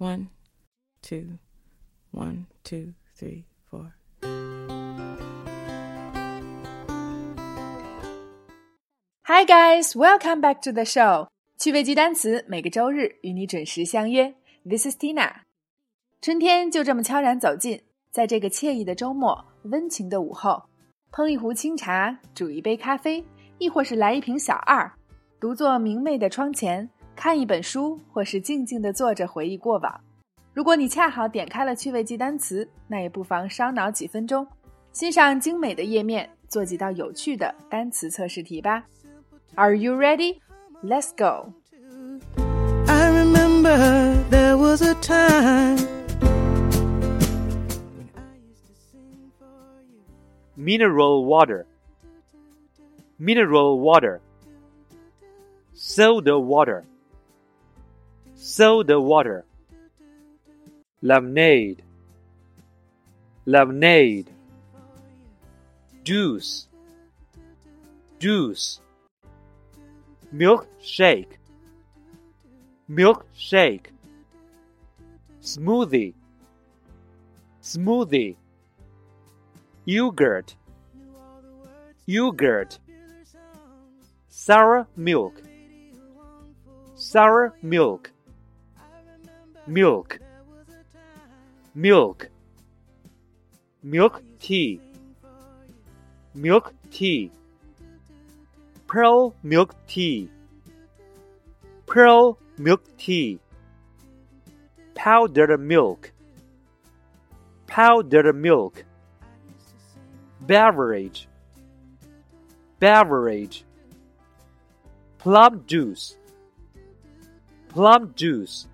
One, two, one, two, three, four. Hi guys, welcome back to the show. 趣味记单词每个周日与你准时相约。This is Tina。春天就这么悄然走近，在这个惬意的周末、温情的午后，烹一壶清茶，煮一杯咖啡，亦或是来一瓶小二，独坐明媚的窗前，看一本书，或是静静地坐着回忆过往。如果你恰好点开了趣味记单词，那也不妨烧脑几分钟，欣赏精美的页面，做几道有趣的单词测试题吧。Are you ready? Let's go. I remember there was a time mineral water, mineral water, soda water, soda water, lemonade, lemonade, juice, juice, milkshake, milkshake, smoothie, smoothie. Yogurt, yogurt, sour milk, sour milk, milk, milk, milk tea, milk tea, pearl milk tea, pearl milk tea, powdered milk, powdered milk. Beverage, beverage, plum juice, plum juice,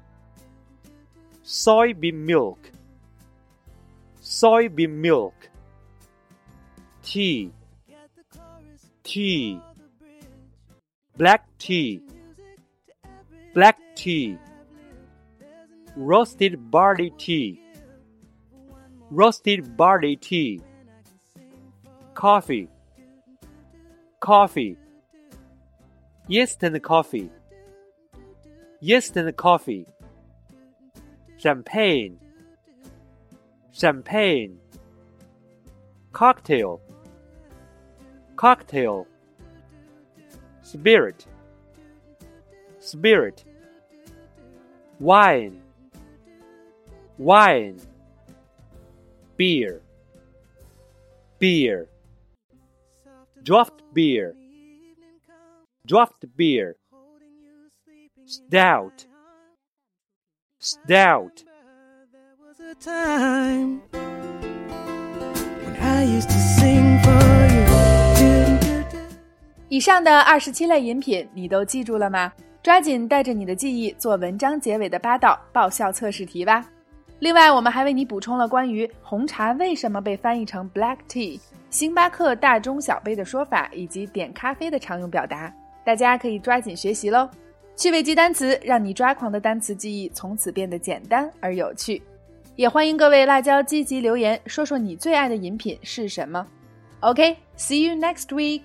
soybean milk, soybean milk, tea, tea, black tea, black tea, roasted barley tea, roasted barley tea. Coffee, coffee, instant coffee, instant coffee, champagne, champagne, cocktail, cocktail, spirit, spirit, wine, wine, beer, beer. Draft beer, draft beer, stout, stout. There was a time when I used to sing for you. 以上的二十七类饮品你都记住了吗？抓紧带着你的记忆做文章结尾的八道爆笑测试题吧。另外，我们还为你补充了关于红茶为什么被翻译成 black tea。星巴克大中小杯的说法以及点咖啡的常用表达，大家可以抓紧学习喽！趣味记单词，让你抓狂的单词记忆从此变得简单而有趣。也欢迎各位辣椒积极留言，说说你最爱的饮品是什么。OK，see you next week。